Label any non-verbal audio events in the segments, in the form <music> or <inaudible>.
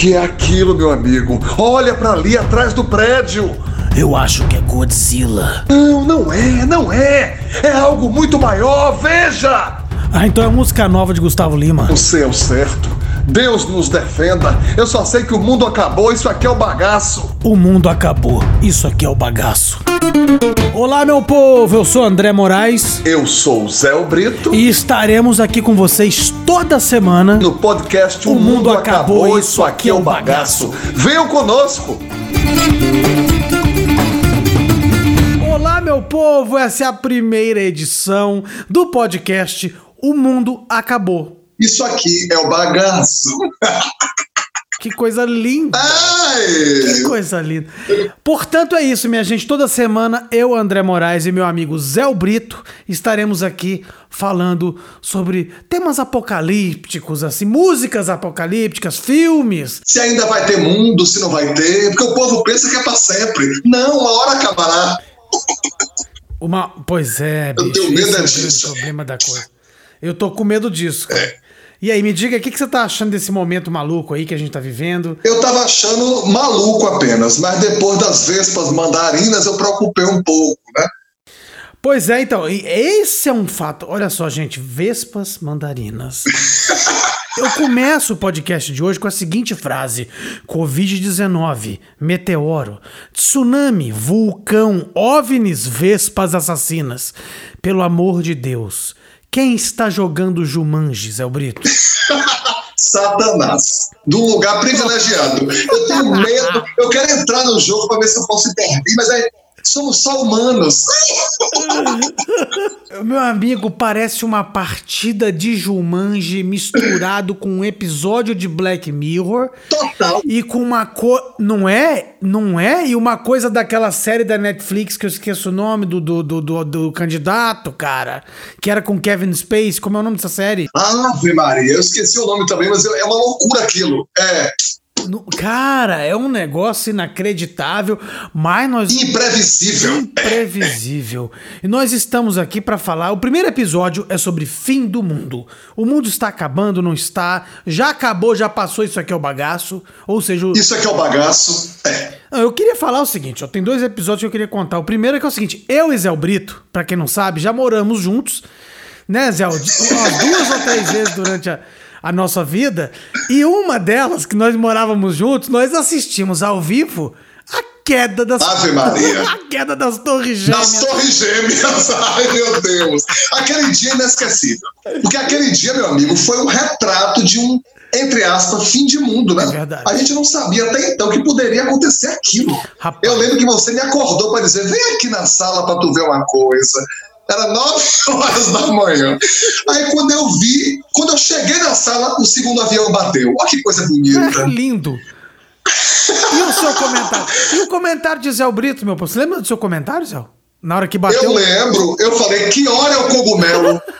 que é aquilo, meu amigo? Olha para ali atrás do prédio. Eu acho que é Godzilla. Não, não é, não é. É algo muito maior, veja! Ah, então é música nova de Gustavo Lima. O céu certo. Deus nos defenda. Eu só sei que o mundo acabou, isso aqui é o bagaço. O mundo acabou, isso aqui é o bagaço. Olá, meu povo, eu sou André Moraes. Eu sou o Zé Brito. E estaremos aqui com vocês toda semana no podcast O, o mundo, mundo, acabou, acabou isso aqui é o bagaço. Venham conosco. Olá, meu povo, essa é a primeira edição do podcast O Mundo Acabou. Isso aqui é o bagaço. <laughs> Que coisa linda! Ai. Que coisa linda! Portanto, é isso, minha gente. Toda semana eu, André Moraes e meu amigo Zé Brito estaremos aqui falando sobre temas apocalípticos, assim, músicas apocalípticas, filmes. Se ainda vai ter mundo, se não vai ter, porque o povo pensa que é pra sempre. Não, uma hora acabará. Uma, pois é, bicho, eu tenho medo disso. É o problema da coisa. Eu tô com medo disso, cara. É. E aí, me diga, o que, que você tá achando desse momento maluco aí que a gente tá vivendo? Eu tava achando maluco apenas, mas depois das vespas mandarinas eu preocupei um pouco, né? Pois é, então, esse é um fato. Olha só, gente, vespas mandarinas. <laughs> Eu começo o podcast de hoje com a seguinte frase: Covid-19, meteoro, tsunami, vulcão, ovnis, vespas assassinas. Pelo amor de Deus, quem está jogando Jumanji, Zé Brito? <laughs> Satanás. Do lugar privilegiado. Eu tenho medo. Eu quero entrar no jogo para ver se eu posso intervir, mas é Somos só humanos. <laughs> Meu amigo, parece uma partida de Jumanji misturado com um episódio de Black Mirror. Total. E com uma cor. Não é? Não é? E uma coisa daquela série da Netflix que eu esqueço o nome do, do, do, do, do candidato, cara. Que era com Kevin Space. Como é o nome dessa série? Ave Maria, eu esqueci o nome também, mas é uma loucura aquilo. É. Cara, é um negócio inacreditável, mas nós. Imprevisível. Imprevisível. E nós estamos aqui para falar. O primeiro episódio é sobre fim do mundo. O mundo está acabando, não está? Já acabou, já passou, isso aqui é o bagaço. Ou seja. Isso aqui é o bagaço. É. Eu queria falar o seguinte: ó, tem dois episódios que eu queria contar. O primeiro é que é o seguinte: eu e Zé Brito, para quem não sabe, já moramos juntos, né, Zé? Duas ou três vezes durante a a nossa vida. E uma delas, que nós morávamos juntos, nós assistimos ao vivo a queda das Ave Maria. <laughs> A queda das Torres Gêmeas. Das Torres Gêmeas. <laughs> Ai, meu Deus. Aquele dia é inesquecível. Porque aquele dia, meu amigo, foi um retrato de um entre aspas, fim de mundo, né? É verdade. A gente não sabia até então que poderia acontecer aquilo. Rapaz. Eu lembro que você me acordou para dizer: vem aqui na sala para tu ver uma coisa. Era nove <laughs> horas da manhã. Aí quando eu vi, quando eu cheguei na sala, o segundo avião bateu. Olha que coisa bonita. É lindo. E o seu comentário? E o comentário de Zé Brito, meu Você lembra do seu comentário, Zé? Na hora que bateu. Eu lembro, eu falei, que hora é o cogumelo? <laughs>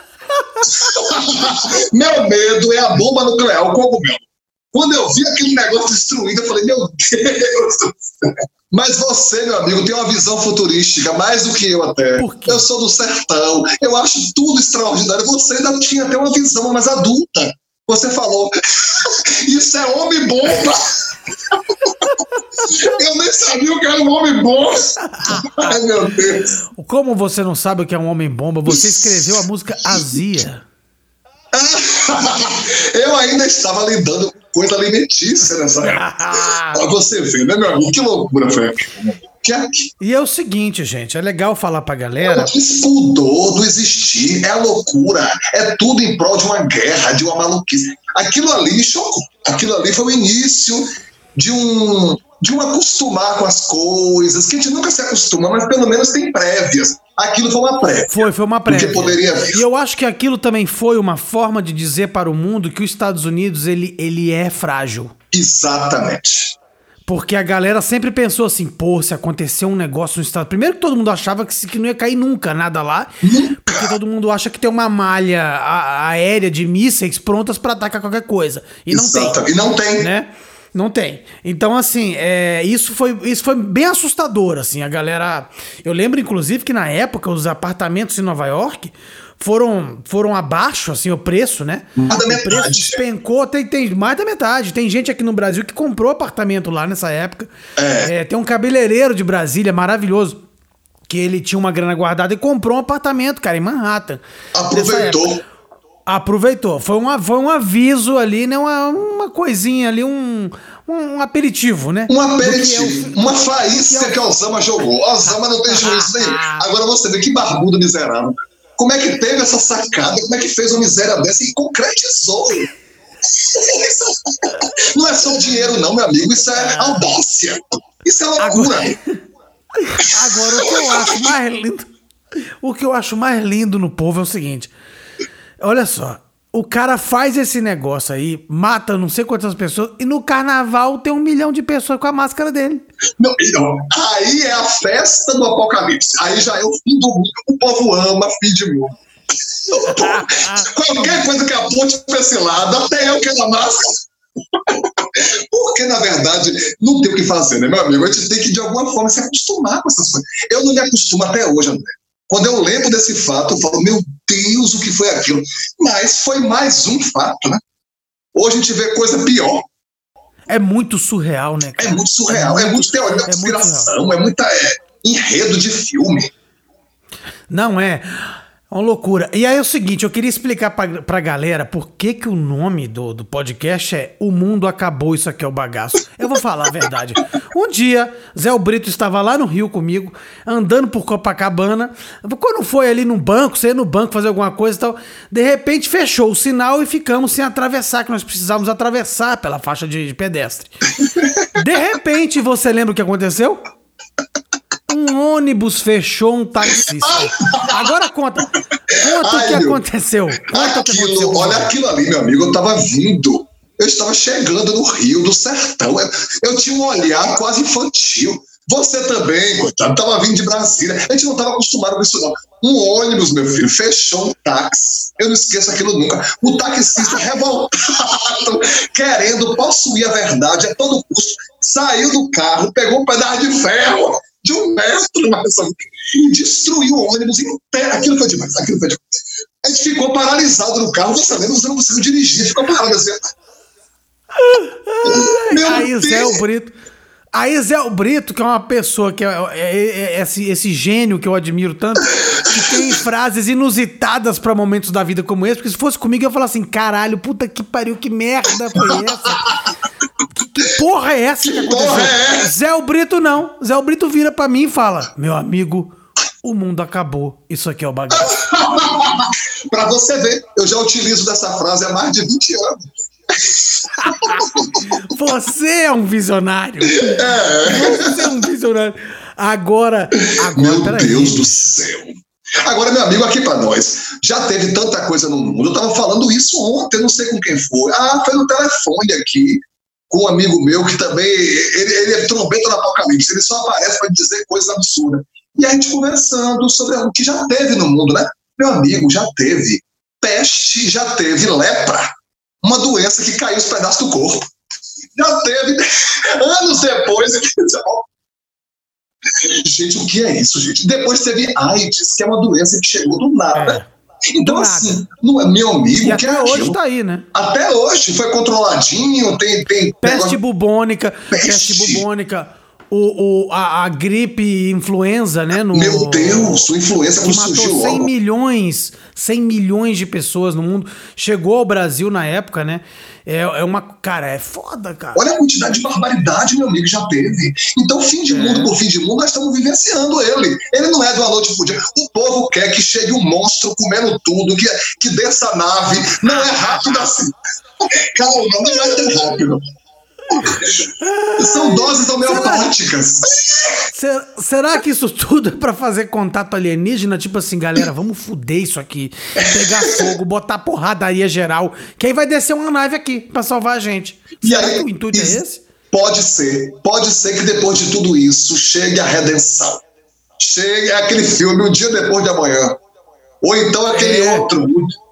<laughs> meu medo é a bomba nuclear, o cogumelo. Quando eu vi aquele negócio destruído, eu falei, meu <laughs> Deus do céu. Mas você, meu amigo, tem uma visão futurística, mais do que eu até. Eu sou do sertão, eu acho tudo extraordinário. Você ainda tinha até uma visão mais adulta. Você falou, <laughs> isso é homem-bomba. <laughs> eu nem sabia o que era um homem-bomba. Ai, meu Deus. Como você não sabe o que é um homem-bomba? Você escreveu a música Azia. eu ainda estava lidando coisa alimentícia nessa <laughs> época. pra você ver, né, meu amigo? Que loucura foi e é o seguinte, gente, é legal falar pra galera. Esse pudor do existir, é a loucura, é tudo em prol de uma guerra, de uma maluquice. Aquilo ali chocou. Aquilo ali foi o início de um de um acostumar com as coisas, que a gente nunca se acostuma, mas pelo menos tem prévias. Aquilo foi uma prévia. Foi, foi uma prévia. Que poderia vir. E eu acho que aquilo também foi uma forma de dizer para o mundo que os Estados Unidos ele, ele é frágil. Exatamente. Porque a galera sempre pensou assim, pô, se acontecer um negócio no estado. Primeiro que todo mundo achava que, que não ia cair nunca nada lá. Nunca. Porque todo mundo acha que tem uma malha aérea de mísseis prontas para atacar qualquer coisa. E não Exato. tem. E não tem. Né? Não tem. Então, assim, é, isso, foi, isso foi bem assustador, assim, a galera... Eu lembro, inclusive, que na época os apartamentos em Nova York foram, foram abaixo, assim, o preço, né? Mais da o preço metade. despencou, tem, tem mais da metade. Tem gente aqui no Brasil que comprou apartamento lá nessa época. É. É, tem um cabeleireiro de Brasília maravilhoso. Que ele tinha uma grana guardada e comprou um apartamento, cara, em Manhattan. Aproveitou. Aproveitou. Foi um, foi um aviso ali, né? Uma, uma coisinha ali, um, um aperitivo, né? Um que é aperitivo, o- uma faísca que a Osama jogou. A Osama não tem juízo nenhum. Agora você vê que barbudo miserável. Como é que teve essa sacada? Como é que fez uma miséria dessa e concretizou? <laughs> Não é só dinheiro, não, meu amigo. Isso é audácia. Isso é loucura. Agora, o que eu acho mais lindo. O que eu acho mais lindo no povo é o seguinte. Olha só. O cara faz esse negócio aí, mata não sei quantas pessoas, e no carnaval tem um milhão de pessoas com a máscara dele. Não, não. Aí é a festa do apocalipse. Aí já é o fim do mundo. O povo ama fim de mundo. <laughs> Qualquer coisa que aponte para esse lado, até eu quero a máscara. <laughs> Porque, na verdade, não tem o que fazer, né, meu amigo? A gente tem que, de alguma forma, se acostumar com essas coisas. Eu não me acostumo até hoje, André. Quando eu lembro desse fato, eu falo, meu Deus, o que foi aquilo? Mas foi mais um fato, né? Hoje a gente vê coisa pior. É muito surreal, né? É cara? muito surreal, é muito teoria da é muito conspiração, é muita é, enredo de filme. Não é. É uma loucura. E aí é o seguinte, eu queria explicar pra, pra galera por que, que o nome do, do podcast é O Mundo Acabou, Isso Aqui é o Bagaço. Eu vou falar a verdade. Um dia, Zé Brito estava lá no Rio comigo, andando por Copacabana. Quando foi ali no banco, você ia no banco fazer alguma coisa e tal, de repente fechou o sinal e ficamos sem atravessar, que nós precisávamos atravessar pela faixa de, de pedestre. De repente, você lembra o que aconteceu? Um ônibus fechou um taxista. Agora conta. Conta o Ai, que meu. aconteceu. Conta o que aconteceu. Aquilo, olha aquilo ali, meu amigo, eu tava vindo. Eu estava chegando no Rio, do sertão. Eu, eu tinha um olhar quase infantil. Você também, coitado, tava vindo de Brasília. A gente não estava acostumado com isso, não. Um ônibus, meu filho, fechou um táxi. Eu não esqueço aquilo nunca. O taxista revoltado, <laughs> querendo possuir a verdade a todo custo, saiu do carro, pegou um pedaço de ferro de um metro ou menos, e destruiu o ônibus inteiro. Aquilo foi demais, aquilo foi demais. A gente ficou paralisado no carro, você lembra? Você não conseguiu dirigir, ficou parado assim. Meu Aí Zé Deus! Brito. Aí Zé Brito, que é uma pessoa que é, é- é esse, esse gênio que eu admiro tanto, que tem <laughs> frases inusitadas pra momentos da vida como esse, porque se fosse comigo eu ia falar assim, caralho, puta que pariu, que merda foi essa? Que, que porra é essa que aconteceu? porra é? Zé Brito não. Zé Brito vira pra mim e fala, meu amigo, o mundo acabou, isso aqui é o bagaço. <laughs> Pra você ver, eu já utilizo dessa frase há mais de 20 anos. <laughs> Você é um visionário. Você é um visionário. Agora, agora, Meu peraí. Deus do céu. Agora, meu amigo, aqui pra nós, já teve tanta coisa no mundo. Eu tava falando isso ontem, não sei com quem foi. Ah, foi no telefone aqui, com um amigo meu que também. Ele, ele é trombeta no apocalipse, ele só aparece pra dizer coisas absurdas. E a gente conversando sobre o que já teve no mundo, né? Meu amigo, já teve peste, já teve lepra. Uma doença que caiu os pedaços do corpo. Já teve, <laughs> anos depois. <laughs> Gente, o que é isso, gente? Depois teve AIDS, que é uma doença que chegou do nada. Então, assim, não é meu amigo, E que é até hoje aquilo? tá aí, né? Até hoje foi controladinho, tem. tem Peste negócio- bubônica, peste, Peste. bubônica, o, o, a, a gripe influenza, né? No, Meu Deus, sua influência que matou surgiu 100 logo. milhões, 100 milhões de pessoas no mundo. Chegou ao Brasil na época, né? É, é uma. Cara, é foda, cara. Olha a quantidade de barbaridade, meu amigo, já teve. Então, fim de É. mundo por fim de mundo, nós estamos vivenciando ele. Ele não é de uma noite pro dia. O povo quer que chegue um monstro comendo tudo, que, que desça a nave. Não é rápido assim. Calma, não é tão rápido. São doses homeopáticas. Ser- será que isso tudo é pra fazer contato alienígena? Tipo assim, galera, vamos fuder isso aqui. Pegar fogo, botar porradaria geral. Que aí vai descer uma nave aqui pra salvar a gente. E Será aí, que o intuito é esse? Pode ser. Pode ser que depois de tudo isso chegue a redenção. Chegue aquele filme, O Dia Depois de Amanhã. Ou então aquele É. outro.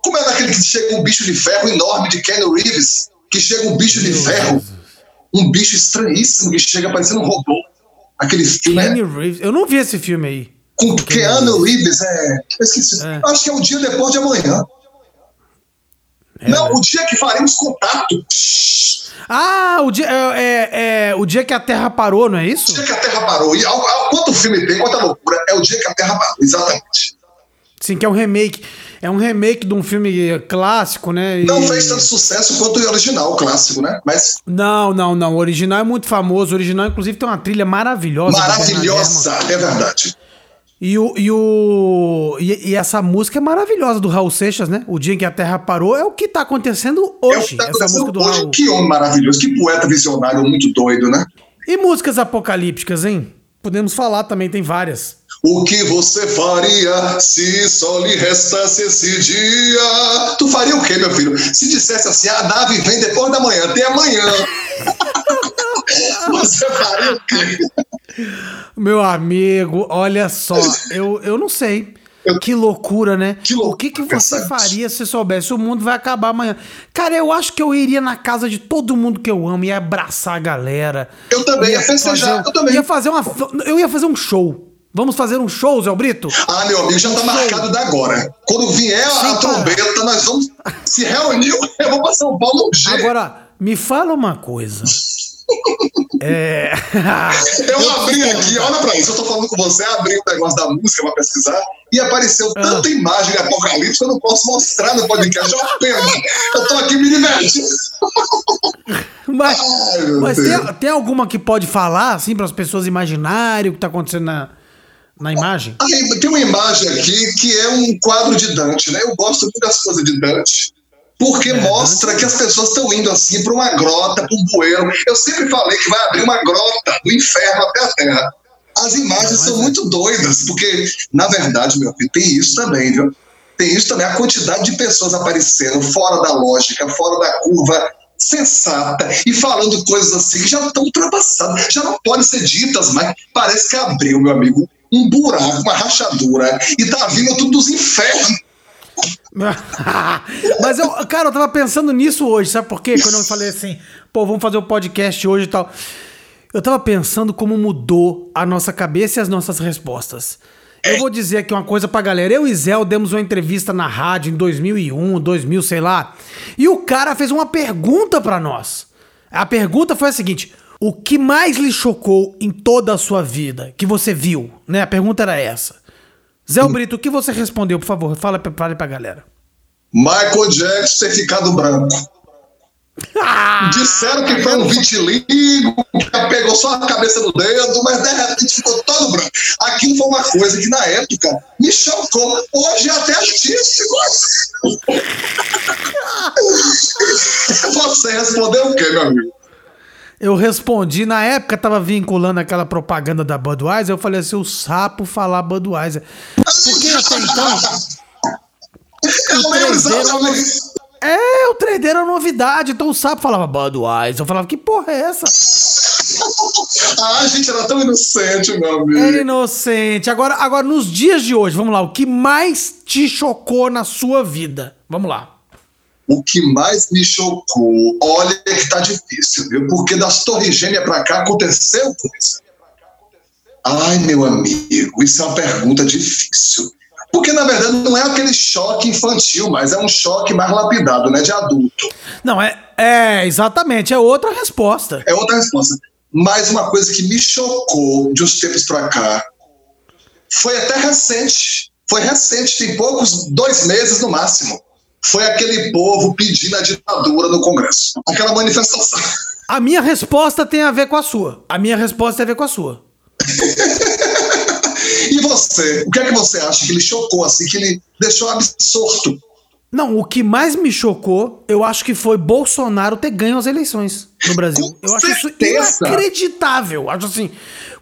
Como é daquele que chega um bicho de ferro enorme de Ken Reeves? Que chega um bicho de ferro. Um bicho estranhíssimo que chega parecendo um robô. Aquele filme é Kenny Reeves. Eu não vi esse filme aí. Com Keanu Reeves, é. Eu esqueci. É. Acho que é o dia depois de amanhã. É, não, né? o dia que faremos contato. Ah, o dia, é, é, é, o dia que a Terra parou, não é isso? O dia que a Terra parou. E ao, ao, quanto filme tem, quanta loucura, é o dia que a Terra parou, exatamente. Sim, que é um remake. É um remake de um filme clássico, né? E... Não fez tanto sucesso quanto o original, o clássico, né? Mas. Não, não, não. O original é muito famoso. O original, inclusive, tem uma trilha maravilhosa. Maravilhosa, é verdade. E, o, e, o, e, e, essa música é maravilhosa do Raul Seixas, né? O dia em que a Terra parou é o que tá acontecendo hoje. É tá acontecendo essa música do hoje. Raul. Que homem maravilhoso, que poeta visionário, muito doido, né? E músicas apocalípticas, hein? Podemos falar também, tem várias. O que você faria se só lhe restasse esse dia? Tu faria o quê, meu filho? Se dissesse assim, a nave vem depois da manhã, até amanhã. <laughs> você faria o quê? Meu amigo, olha só, eu, eu não sei. Que loucura, né? Que loucura, o que, que você faria se soubesse? O mundo vai acabar amanhã. Cara, eu acho que eu iria na casa de todo mundo que eu amo, ia abraçar a galera. Eu também ia, ia festejar, fazer, eu também. Ia fazer uma, eu ia fazer um show. Vamos fazer um show, Zé Brito? Ah, meu amigo, já tá marcado da agora. Quando vier a, a trombeta, nós vamos se reunir. <laughs> Eu vou pra São Paulo hoje. Agora, me fala uma coisa. <laughs> É... eu abri aqui, olha pra isso, eu tô falando com você, abri o negócio da música pra pesquisar e apareceu ah. tanta imagem de apocalipse que eu não posso mostrar no podcast. É uma pena. Eu tô aqui me divertindo. Mas, Ai, mas tem, tem, alguma que pode falar, assim, para as pessoas imaginarem o que tá acontecendo na, na imagem? tem uma imagem aqui que é um quadro de Dante, né? Eu gosto muito das coisas de Dante porque é, mostra que as pessoas estão indo assim para uma grota, para um bueiro. Eu sempre falei que vai abrir uma grota do inferno até a terra. As imagens são é. muito doidas, porque, na verdade, meu filho, tem isso também, viu? Tem isso também, a quantidade de pessoas aparecendo fora da lógica, fora da curva sensata e falando coisas assim que já estão ultrapassadas, já não podem ser ditas mais. Parece que abriu, meu amigo, um buraco, uma rachadura, e tá vindo tudo dos infernos <laughs> Mas eu, cara, eu tava pensando nisso hoje, sabe por quê? Quando eu falei assim, pô, vamos fazer o um podcast hoje e tal. Eu tava pensando como mudou a nossa cabeça e as nossas respostas. Eu vou dizer aqui uma coisa pra galera. Eu e Zé demos uma entrevista na rádio em 2001, 2000, sei lá. E o cara fez uma pergunta para nós. A pergunta foi a seguinte: O que mais lhe chocou em toda a sua vida que você viu? Né? A pergunta era essa. Zé Brito, o que você respondeu, por favor? Fala, fala pra galera. Michael Jackson ter ficado branco. Ah, <laughs> Disseram que foi um vitiligo, que pegou só a cabeça do dedo, mas de repente ficou todo branco. Aquilo foi uma coisa que na época me chocou. Hoje é até artístico. <laughs> Você respondeu o quê, meu amigo? Eu respondi, na época tava vinculando aquela propaganda da Budweiser, eu falei assim, o sapo falar Budweiser. Porque até então... o trezeiro é, o trader era novidade, então o sapo falava Budweiser. Eu falava, que porra é essa? <laughs> ah, a gente era tão inocente, meu amigo. Era inocente. Agora, agora, nos dias de hoje, vamos lá, o que mais te chocou na sua vida? Vamos lá. O que mais me chocou, olha que tá difícil, viu? Porque das Torres Gêmeas pra cá aconteceu coisa. Ai, meu amigo, isso é uma pergunta difícil. Porque, na verdade, não é aquele choque infantil, mas é um choque mais lapidado, né? De adulto. Não, é, é exatamente, é outra resposta. É outra resposta. Mas uma coisa que me chocou de uns tempos pra cá foi até recente. Foi recente, tem poucos, dois meses no máximo foi aquele povo pedindo a ditadura no Congresso. Aquela manifestação. A minha resposta tem a ver com a sua. A minha resposta tem a ver com a sua. <laughs> e você? O que é que você acha que ele chocou, assim, que ele deixou absorto? Não, o que mais me chocou, eu acho que foi Bolsonaro ter ganho as eleições no Brasil. Com eu certeza. acho isso inacreditável. Acho assim,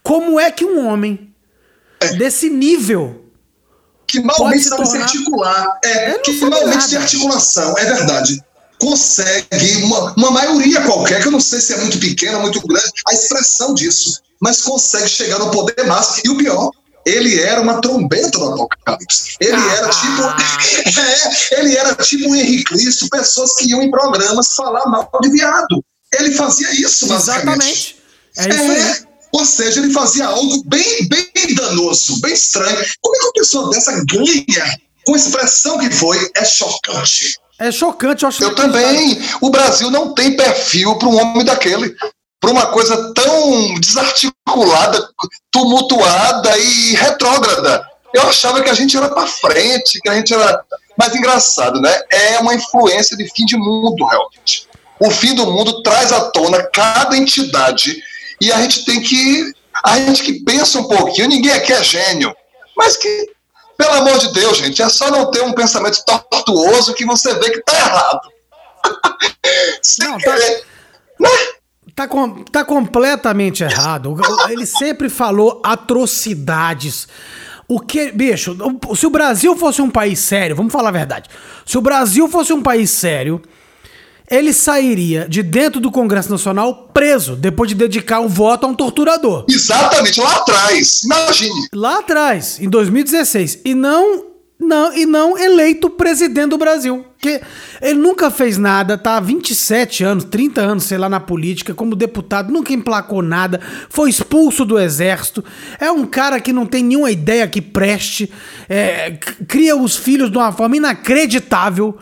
como é que um homem é. desse nível que malmente sabe se, articular. É, que malmente tem articulação, é verdade. Consegue uma, uma maioria qualquer, que eu não sei se é muito pequena, muito grande, a expressão disso, mas consegue chegar no poder máximo. E o pior, ele era uma trombeta do Apocalipse. Ele ah. era tipo. <laughs> é, ele era tipo um Henrique Cristo, pessoas que iam em programas falar mal de viado. Ele fazia isso, basicamente. Exatamente. É isso é, Ou seja, ele fazia algo bem, bem danoso, bem estranho. Como é que uma pessoa dessa ganha com a expressão que foi? É chocante. É chocante, eu acho. Eu também. O Brasil não tem perfil para um homem daquele. Para uma coisa tão desarticulada, tumultuada e retrógrada. Eu achava que a gente era para frente, que a gente era. Mas engraçado, né? É uma influência de fim de mundo, realmente. O fim do mundo traz à tona cada entidade e a gente tem que. A gente que pensa um pouquinho, ninguém aqui é gênio, mas que, pelo amor de Deus, gente, é só não ter um pensamento tortuoso que você vê que tá errado. <laughs> não, tá, né? tá, com, tá completamente errado. Ele sempre falou atrocidades. O que, bicho, se o Brasil fosse um país sério, vamos falar a verdade. Se o Brasil fosse um país sério, ele sairia de dentro do Congresso Nacional preso, depois de dedicar um voto a um torturador. Exatamente, lá atrás. Imagine. Lá atrás, em 2016. E não. Não, e não eleito presidente do Brasil. Porque ele nunca fez nada, tá há 27 anos, 30 anos, sei lá, na política, como deputado, nunca emplacou nada, foi expulso do exército. É um cara que não tem nenhuma ideia que preste, é, cria os filhos de uma forma inacreditável.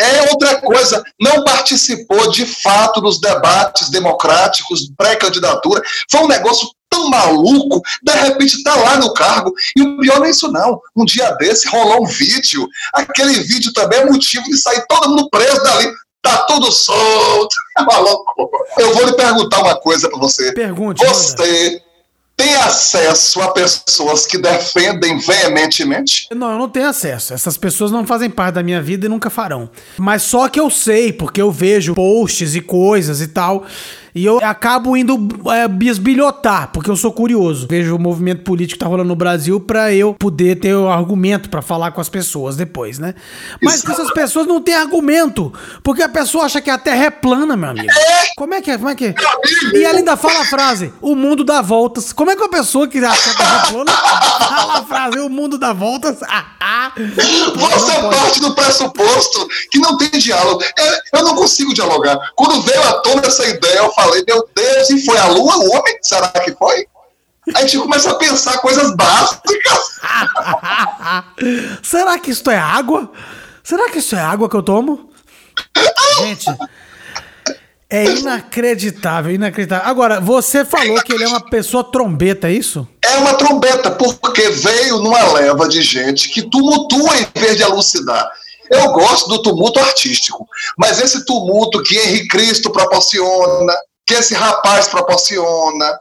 É outra coisa, não participou de fato dos debates democráticos, pré-candidatura. Foi um negócio tão maluco, de repente está lá no cargo. E o pior não é isso, não. Um dia desse rolou um vídeo. Aquele vídeo também é motivo de sair todo mundo preso dali. Tá tudo solto. É <laughs> maluco. Eu vou lhe perguntar uma coisa para você. Pergunte. Você tem acesso a pessoas que defendem veementemente? Não, eu não tenho acesso. Essas pessoas não fazem parte da minha vida e nunca farão. Mas só que eu sei, porque eu vejo posts e coisas e tal. E eu acabo indo é, bisbilhotar, porque eu sou curioso. Vejo o movimento político que tá rolando no Brasil para eu poder ter o argumento para falar com as pessoas depois, né? Mas Isso. essas pessoas não têm argumento, porque a pessoa acha que a Terra é plana, meu amigo. É. Como é que é? Como é que é? E ela ainda fala a frase: o mundo dá voltas. Como é que uma pessoa que acha que a Terra é plana fala a frase: o mundo dá voltas? Ah, ah. Você parte do pressuposto que não tem diálogo. Eu não consigo dialogar. Quando veio à tona essa ideia, eu falo falei, meu Deus, e foi a lua, o homem? Será que foi? A gente começa a pensar coisas básicas. <laughs> Será que isso é água? Será que isso é água que eu tomo? Gente, é inacreditável, inacreditável. Agora, você falou que ele é uma pessoa trombeta, é isso? É uma trombeta, porque veio numa leva de gente que tumultua em vez de elucidar. Eu gosto do tumulto artístico, mas esse tumulto que Henrique Cristo proporciona, que esse rapaz proporciona.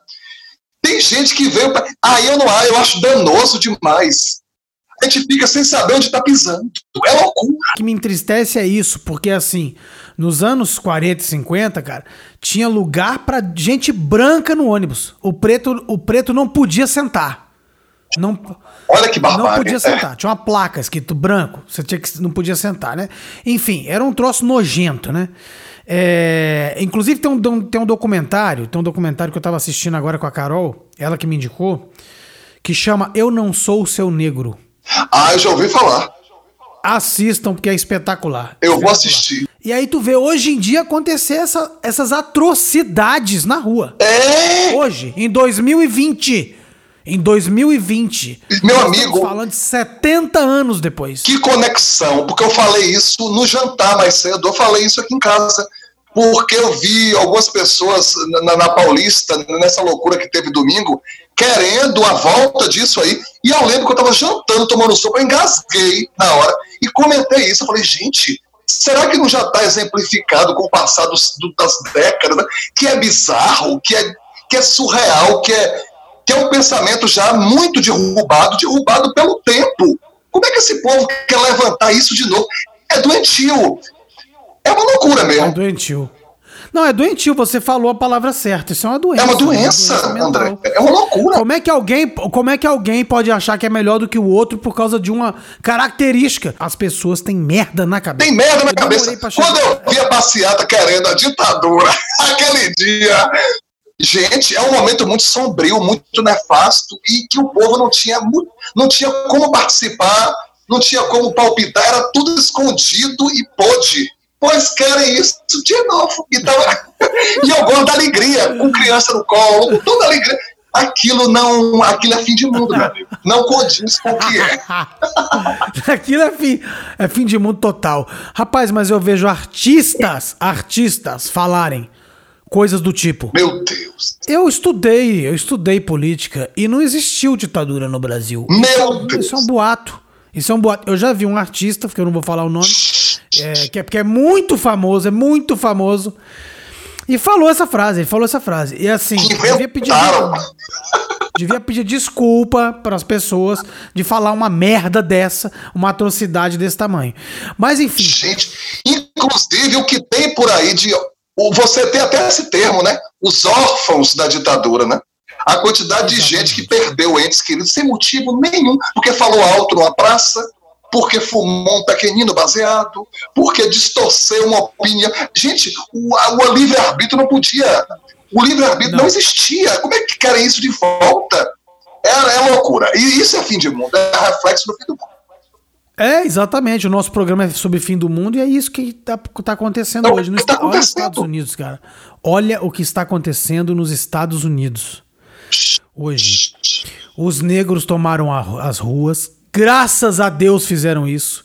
Tem gente que veio. Pra... Aí eu não eu acho danoso demais. A gente fica sem saber onde está pisando. É loucura. O que me entristece é isso, porque assim, nos anos 40 e 50, cara, tinha lugar para gente branca no ônibus. O preto, o preto não podia sentar. Não, Olha que barbárie. Não podia sentar. Tinha uma placa escrito branco. Você tinha que, não podia sentar, né? Enfim, era um troço nojento, né? É, inclusive tem um, tem um documentário, tem um documentário que eu tava assistindo agora com a Carol, ela que me indicou, que chama Eu Não Sou o Seu Negro. Ah, eu já ouvi falar. Assistam, porque é espetacular. Eu espetacular. vou assistir. E aí tu vê hoje em dia acontecer essa, essas atrocidades na rua. É! Hoje, em 2020. Em 2020. Meu amigo. falando de 70 anos depois. Que conexão, porque eu falei isso no jantar mais cedo, eu falei isso aqui em casa. Porque eu vi algumas pessoas na, na Paulista, nessa loucura que teve domingo, querendo a volta disso aí. E eu lembro que eu estava jantando, tomando sopa, eu engasguei na hora e comentei isso. Eu falei, gente, será que não já está exemplificado com o passado das décadas, né? que é bizarro, que é, que é surreal, que é, que é um pensamento já muito derrubado, derrubado pelo tempo. Como é que esse povo quer levantar isso de novo? É doentio. É uma loucura mesmo. É doentio. Não, é doentio, você falou a palavra certa. Isso é uma doença. É uma doença, é uma doença André. É uma loucura. Como é, que alguém, como é que alguém pode achar que é melhor do que o outro por causa de uma característica? As pessoas têm merda na cabeça. Tem merda na eu cabeça. Quando eu vi a passeata querendo a ditadura, <laughs> aquele dia, Gente, é um momento muito sombrio, muito nefasto e que o povo não tinha, não tinha como participar, não tinha como palpitar, era tudo escondido e pôde. Pois querem isso de novo. E, tava... <laughs> e eu gosto da alegria, com criança no colo, com toda alegria. aquilo não, aquilo é fim de mundo, meu amigo. Não condiz com o que é. <laughs> aquilo é fim, é fim de mundo total. Rapaz, mas eu vejo artistas, artistas falarem coisas do tipo. Meu Deus. Eu estudei, eu estudei política e não existiu ditadura no Brasil. Meu isso, Deus. Isso é um boato. Isso é um boato. Eu já vi um artista, que eu não vou falar o nome, é, que, é, que é muito famoso, é muito famoso. E falou essa frase, ele falou essa frase. E assim, devia pedir, devia pedir desculpa para as pessoas de falar uma merda dessa, uma atrocidade desse tamanho. Mas enfim. Gente, inclusive o que tem por aí de. Você tem até esse termo, né? Os órfãos da ditadura, né? A quantidade de gente que perdeu entes queridos sem motivo nenhum, porque falou alto numa praça, porque fumou um pequenino baseado, porque distorceu uma opinião. Gente, o, o livre-arbítrio não podia. O livre-arbítrio não. não. existia. Como é que querem isso de volta? É, é loucura. E isso é fim de mundo, é reflexo do fim do mundo. É, exatamente. O nosso programa é sobre fim do mundo e é isso que está tá acontecendo não, hoje. No tá Olha os Estados Unidos, cara. Olha o que está acontecendo nos Estados Unidos. Hoje. Os negros tomaram a, as ruas, Graças a Deus fizeram isso.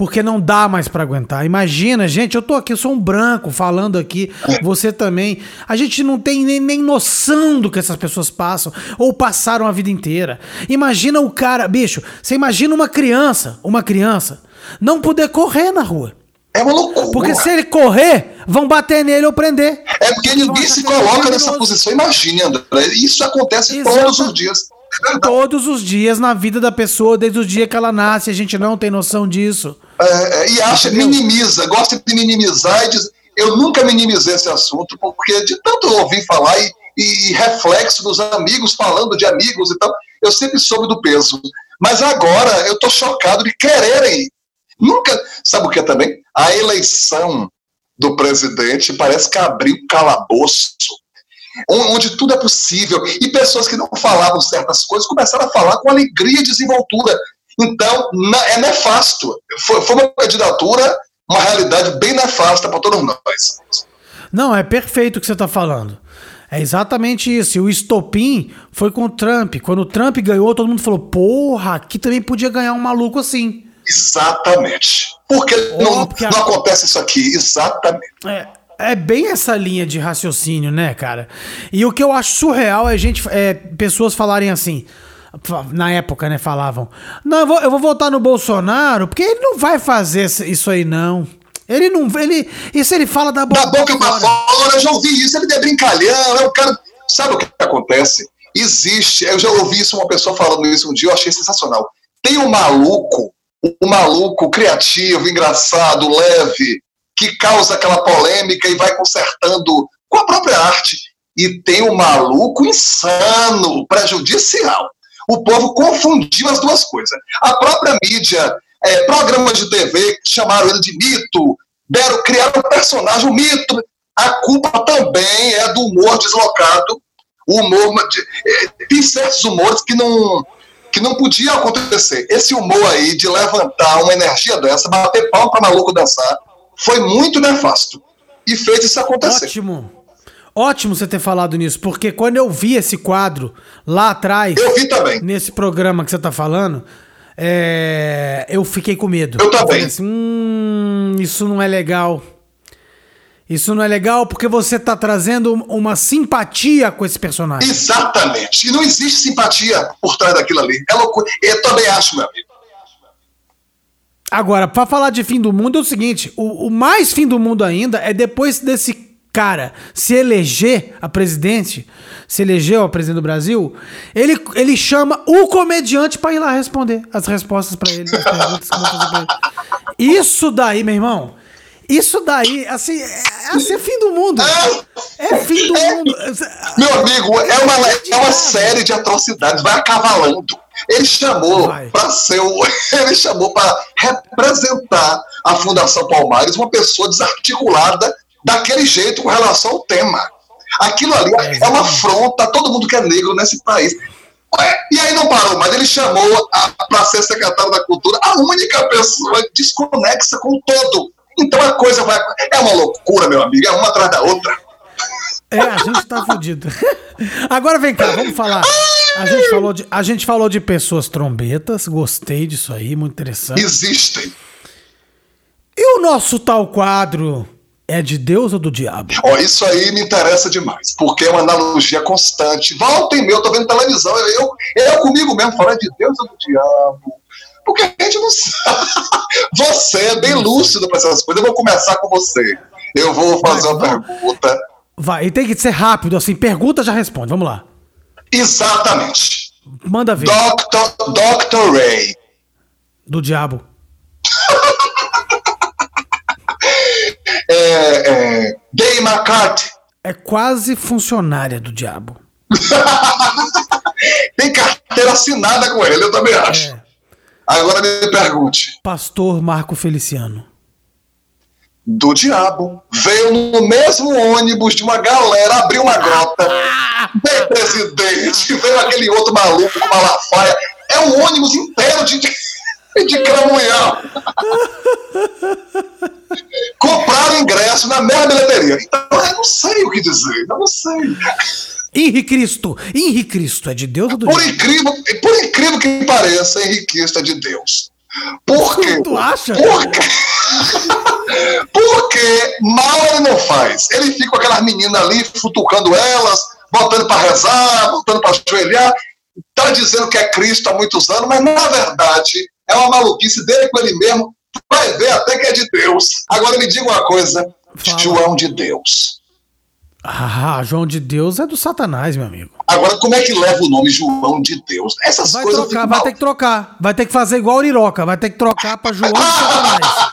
Porque não dá mais para aguentar. Imagina, gente, eu tô aqui, eu sou um branco falando aqui, você também. A gente não tem nem, nem noção do que essas pessoas passam ou passaram a vida inteira. Imagina o cara, bicho, você imagina uma criança, uma criança, não poder correr na rua. É uma loucura. Porque se ele correr, vão bater nele ou prender. É porque ninguém se coloca nessa posição. Imagine, André. Isso acontece Exato. todos os dias. <laughs> Todos os dias na vida da pessoa, desde o dia que ela nasce, a gente não tem noção disso. É, é e acha, minimiza, gosta de minimizar e diz. Eu nunca minimizei esse assunto, porque de tanto ouvir falar e, e, reflexo dos amigos falando de amigos e tal, eu sempre soube do peso. Mas agora eu estou chocado de quererem. Nunca. Sabe o que também? A eleição do presidente parece que abriu calabouço onde tudo é possível, e pessoas que não falavam certas coisas começaram a falar com alegria e desenvoltura. Então, é nefasto. Foi, foi uma candidatura, uma realidade bem nefasta para todos nós. Não, é perfeito o que você está falando. É exatamente isso. E o estopim foi com o Trump. Quando o Trump ganhou, todo mundo falou: porra, aqui também podia ganhar um maluco assim. Exatamente. Porque, oh, não, porque a... não acontece isso aqui. Exatamente. É, é bem essa linha de raciocínio, né, cara? E o que eu acho surreal é gente, é, pessoas falarem assim. Na época, né, falavam. Não, eu vou, eu vou votar no Bolsonaro, porque ele não vai fazer isso aí, não. Ele não. Ele, isso ele fala da boca. Da boca pra fora, eu já ouvi isso, ele é brincalhão, é o cara. Sabe o que acontece? Existe, eu já ouvi isso uma pessoa falando isso um dia, eu achei sensacional. Tem um maluco, um maluco criativo, engraçado, leve, que causa aquela polêmica e vai consertando com a própria arte. E tem um maluco insano, prejudicial. O povo confundiu as duas coisas. A própria mídia, é, programas de TV chamaram ele de mito, deram, criaram um personagem, um mito. A culpa também é do humor deslocado. O humor. É, tem certos humores que não, que não podia acontecer. Esse humor aí de levantar uma energia dessa, bater palma para maluco dançar, foi muito nefasto e fez isso acontecer. Ótimo. Ótimo você ter falado nisso, porque quando eu vi esse quadro lá atrás, eu vi também. Nesse programa que você tá falando, é... eu fiquei com medo. Eu também. Eu assim, hum, isso não é legal. Isso não é legal porque você tá trazendo uma simpatia com esse personagem. Exatamente. E não existe simpatia por trás daquilo ali. É loucura. Eu também acho, meu amigo. Agora, para falar de fim do mundo é o seguinte: o, o, mais fim do mundo ainda é depois desse cara se eleger a presidente, se elegeu a presidente do Brasil, ele, ele chama o comediante para ir lá responder as respostas para ele, ele. Isso daí, meu irmão. Isso daí, assim, é, assim, é fim do mundo. É, é fim do mundo. Meu amigo, é uma, é uma série de atrocidades, vai acavalando. Ele chamou para ser o, <laughs> ele chamou para representar a Fundação Palmares uma pessoa desarticulada daquele jeito com relação ao tema. Aquilo ali é, é uma afronta a todo mundo que é negro nesse país. E aí não parou, mas ele chamou para ser secretário da Cultura a única pessoa desconexa com o todo. Então a coisa vai. É uma loucura, meu amigo, é uma atrás da outra. É, a gente tá fudido. <laughs> Agora vem cá, vamos falar. A gente falou de, a gente falou de pessoas trombetas, gostei disso aí, muito interessante. Existem. E o nosso tal quadro é de Deus ou do diabo? Ó, isso aí me interessa demais, porque é uma analogia constante. Volta e meu, tô vendo televisão, eu, eu comigo mesmo falando de Deus ou do diabo. Porque a gente não sabe. <laughs> Você é bem lúcido para essas coisas. Eu vou começar com você. Eu vou fazer uma pergunta. Vai, e tem que ser rápido, assim, pergunta já responde. Vamos lá. Exatamente. Manda ver. Dr. Dr. Ray. Do diabo. <laughs> é, é, Dave McCarthy. É quase funcionária do diabo. <laughs> Tem carteira assinada com ele, eu também acho. É. Agora me pergunte. Pastor Marco Feliciano. Do diabo. Veio no mesmo ônibus de uma galera, abriu uma grota. Veio presidente, veio aquele outro maluco com Malafaia. É um ônibus inteiro de, de cramunhão. Compraram ingresso na mesma bilheteria. Então eu não sei o que dizer, eu não sei. Henri Cristo, Henri Cristo é de Deus ou do por incrível, por incrível que pareça, Henri Cristo é de Deus. <laughs> Por quê? <laughs> Tu acha? Porque, porque mal ele não faz. Ele fica com aquelas meninas ali, futucando elas, botando para rezar, botando para ajoelhar, tá dizendo que é Cristo há muitos anos, mas na verdade é uma maluquice dele com ele mesmo. Vai ver até que é de Deus. Agora me diga uma coisa: Fala. João de Deus ah, João de Deus é do Satanás, meu amigo. Agora, como é que leva o nome João de Deus? Essas vai coisas. Trocar, vai ter que trocar. Vai ter que fazer igual o Uriroca. Vai ter que trocar para João de <laughs> Satanás.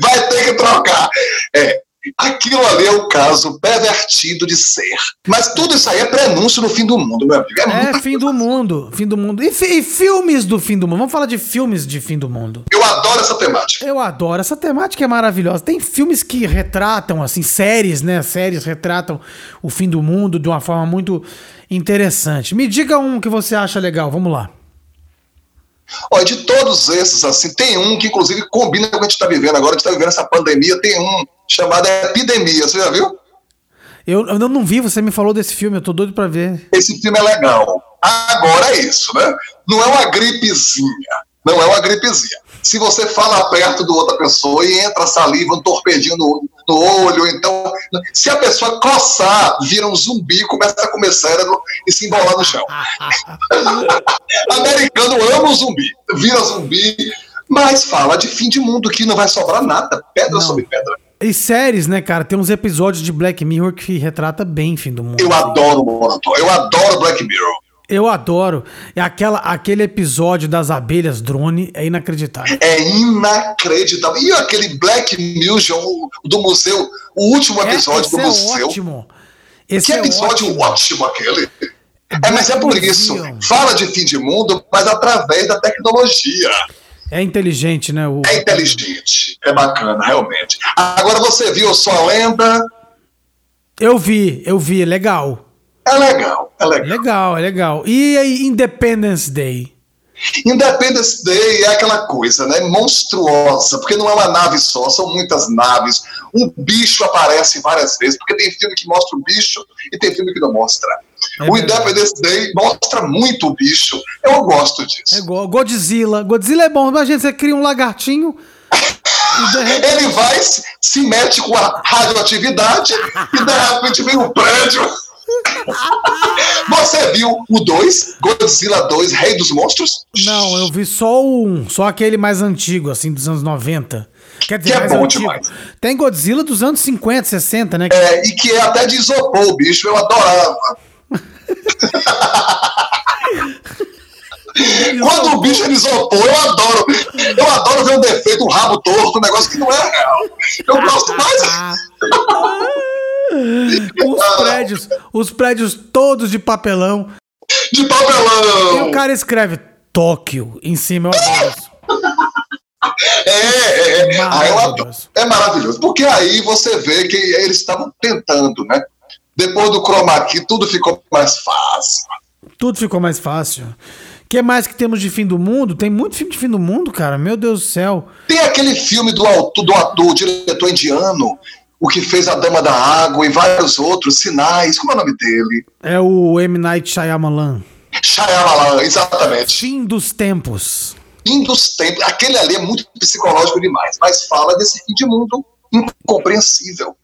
vai ter que trocar. É, Aquilo ali é o caso pervertido de ser. Mas tudo isso aí é prenúncio do fim do mundo, meu amigo. É, é fim do mundo. Fim do mundo. E, e, filmes do fim do mundo. Vamos falar de filmes de fim do mundo. Eu adoro essa temática. Eu adoro. Essa temática é maravilhosa. Tem filmes que retratam, assim, séries, né? Séries retratam o fim do mundo de uma forma muito interessante. Me diga um que você acha legal. Vamos lá. Olha, de todos esses, assim, tem um que inclusive combina com o que a gente está vivendo agora, a gente está vivendo essa pandemia, tem um chamado Epidemia, você já viu? Eu, eu não vi, você me falou desse filme, eu tô doido para ver. Esse filme é legal. Agora é isso, né? Não é uma gripezinha, não é uma gripezinha. Se você fala perto de outra pessoa e entra saliva, um torpedinho no, no olho, então, se a pessoa coçar, vira um zumbi, começa a comer cérebro e se embolar no chão. <laughs> Americano ama o zumbi, vira zumbi, mas fala de fim de mundo que não vai sobrar nada, pedra não. sobre pedra. E séries, né, cara? Tem uns episódios de Black Mirror que retrata bem o fim do mundo. Eu adoro Moratório, eu adoro Black Mirror. Eu adoro. É aquela, aquele episódio das abelhas drone é inacreditável. É inacreditável. E aquele Black Museum do museu, o último é, episódio é, do museu. É ótimo. Esse que é episódio ótimo. ótimo aquele. É, mas é por isso. Fala de fim de mundo, mas através da tecnologia. É inteligente, né? O... É inteligente. É bacana, realmente. Agora você viu sua lenda? Eu vi, eu vi, legal. É legal, é legal. Legal, é legal. E aí, Independence Day? Independence Day é aquela coisa, né? Monstruosa, porque não é uma nave só, são muitas naves. Um bicho aparece várias vezes, porque tem filme que mostra o bicho e tem filme que não mostra. É o Independence Day mostra muito o bicho. Eu gosto disso. É igual Godzilla. Godzilla é bom. Imagina, você cria um lagartinho. Ele vai, se mete com a radioatividade e de repente vem um prédio. <laughs> Você viu o 2, Godzilla 2, Rei dos Monstros? Não, eu vi só um, só aquele mais antigo, assim, dos anos 90. Quer dizer, que é bom antigo. demais. Tem Godzilla dos anos 50, 60, né? É, e que é até de isopor, o bicho, eu adorava. <laughs> Quando o bicho é isopor, eu adoro. Eu adoro ver um defeito, um rabo torto, um negócio que não é real. Eu gosto mais. <laughs> os prédios, os prédios todos de papelão. De papelão! E o cara escreve Tóquio em cima. É, é, é, maravilhoso. é maravilhoso. Porque aí você vê que eles estavam tentando, né? Depois do chroma key, tudo ficou mais fácil. Tudo ficou mais fácil. O que mais que temos de fim do mundo? Tem muito filme de fim do mundo, cara. Meu Deus do céu. Tem aquele filme do, do, do, do diretor indiano, o que fez A Dama da Água e vários outros, Sinais, como é o nome dele? É o M. Night Shyamalan. Shyamalan, exatamente. Fim dos tempos. Fim dos tempos. Aquele ali é muito psicológico demais, mas fala desse fim de mundo incompreensível.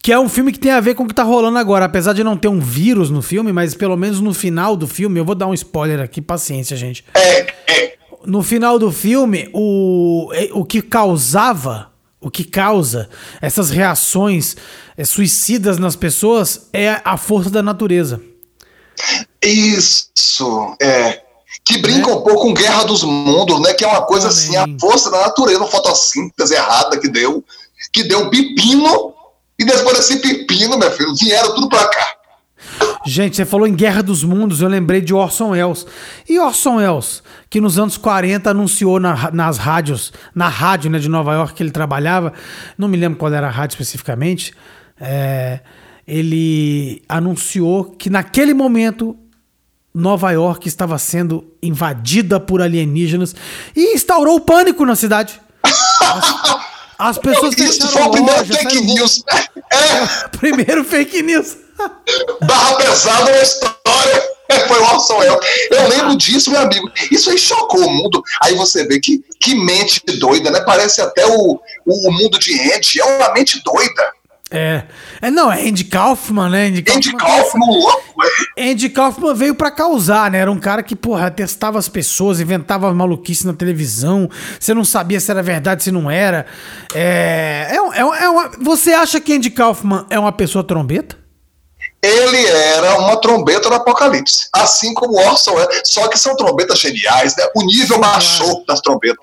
Que é um filme que tem a ver com o que tá rolando agora. Apesar de não ter um vírus no filme, mas pelo menos no final do filme, eu vou dar um spoiler aqui, paciência, gente. É, é. No final do filme, o, o que causava, o que causa essas reações é, suicidas nas pessoas é a força da natureza. Isso, é. Que brinca é. um pouco com Guerra dos Mundos, né? Que é uma coisa Também. assim, a força da natureza, uma fotossíntese errada que deu, que deu pepino, e depois desse pepino, meu filho, vieram tudo pra cá. Gente, você falou em Guerra dos Mundos, eu lembrei de Orson Welles. E Orson Welles, que nos anos 40 anunciou na, nas rádios, na rádio né, de Nova York que ele trabalhava, não me lembro qual era a rádio especificamente, é, ele anunciou que naquele momento Nova York estava sendo invadida por alienígenas e instaurou o pânico na cidade. As, as <laughs> pessoas Isso foi o <laughs> primeiro fake news. É. Primeiro fake news. Barra pesada na história. Foi o Orson Welles. Eu lembro disso, meu amigo. Isso aí chocou o mundo. Aí você vê que, que mente doida, né? Parece até o, o mundo de Andy. É uma mente doida. É. é. Não, é Andy Kaufman, né? Andy Kaufman, Andy Kaufman louco, é. Andy Kaufman veio para causar, né? Era um cara que, porra, testava as pessoas, inventava maluquice na televisão. Você não sabia se era verdade, se não era. É. é, é, é uma... Você acha que Andy Kaufman é uma pessoa trombeta? Ele era uma trombeta do apocalipse, assim como Orson é, só que são trombetas geniais, né? O nível baixou das trombetas.